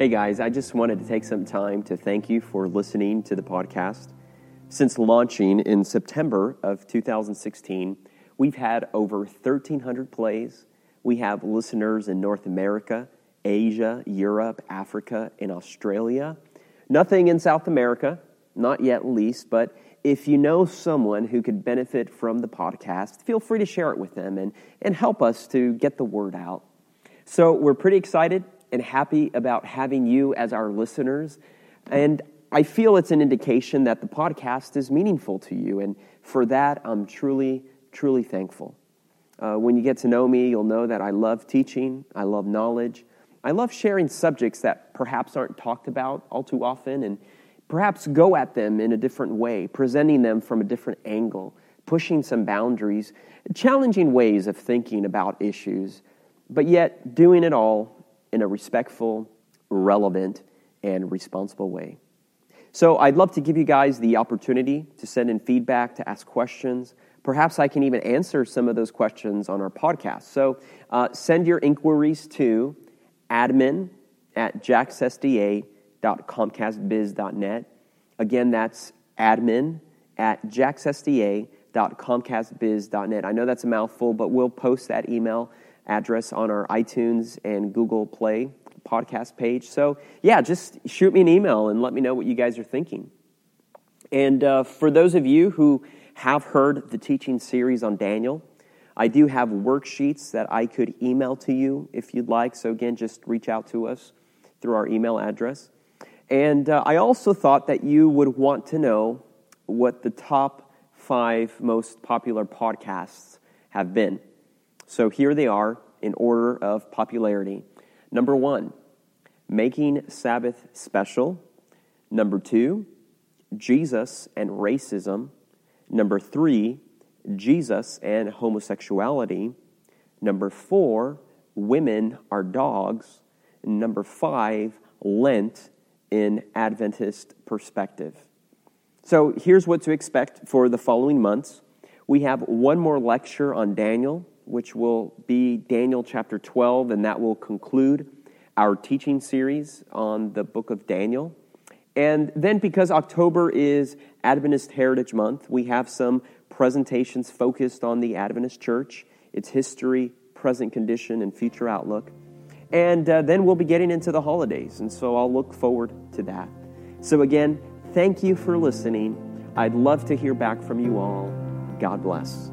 Hey guys, I just wanted to take some time to thank you for listening to the podcast. Since launching in September of 2016, we've had over 1,300 plays. We have listeners in North America, Asia, Europe, Africa, and Australia. Nothing in South America, not yet least, but if you know someone who could benefit from the podcast, feel free to share it with them and, and help us to get the word out. So we're pretty excited and happy about having you as our listeners. And I feel it's an indication that the podcast is meaningful to you. And for that, I'm truly, truly thankful. Uh, when you get to know me, you'll know that I love teaching, I love knowledge, I love sharing subjects that perhaps aren't talked about all too often, and perhaps go at them in a different way, presenting them from a different angle, pushing some boundaries, challenging ways of thinking about issues, but yet doing it all in a respectful, relevant, and responsible way. So I'd love to give you guys the opportunity to send in feedback, to ask questions. Perhaps I can even answer some of those questions on our podcast. So uh, send your inquiries to admin at jaxsda.comcastbiz.net. Again, that's admin at jaxsda.comcastbiz.net. I know that's a mouthful, but we'll post that email address on our iTunes and Google Play podcast page. So, yeah, just shoot me an email and let me know what you guys are thinking. And uh, for those of you who have heard the teaching series on Daniel, I do have worksheets that I could email to you if you'd like. So, again, just reach out to us through our email address. And uh, I also thought that you would want to know what the top five most popular podcasts have been. So here they are in order of popularity. Number one, Making Sabbath Special. Number two, Jesus and Racism. Number three, Jesus and Homosexuality. Number four, Women are Dogs. Number five, Lent in Adventist Perspective. So here's what to expect for the following months. We have one more lecture on Daniel which will be Daniel chapter 12, and that will conclude our teaching series on the book of Daniel. And then, because October is Adventist Heritage Month, we have some presentations focused on the Adventist Church, its history, present condition, and future outlook. And uh, then we'll be getting into the holidays, and so I'll look forward to that. So, again, thank you for listening. I'd love to hear back from you all. God bless.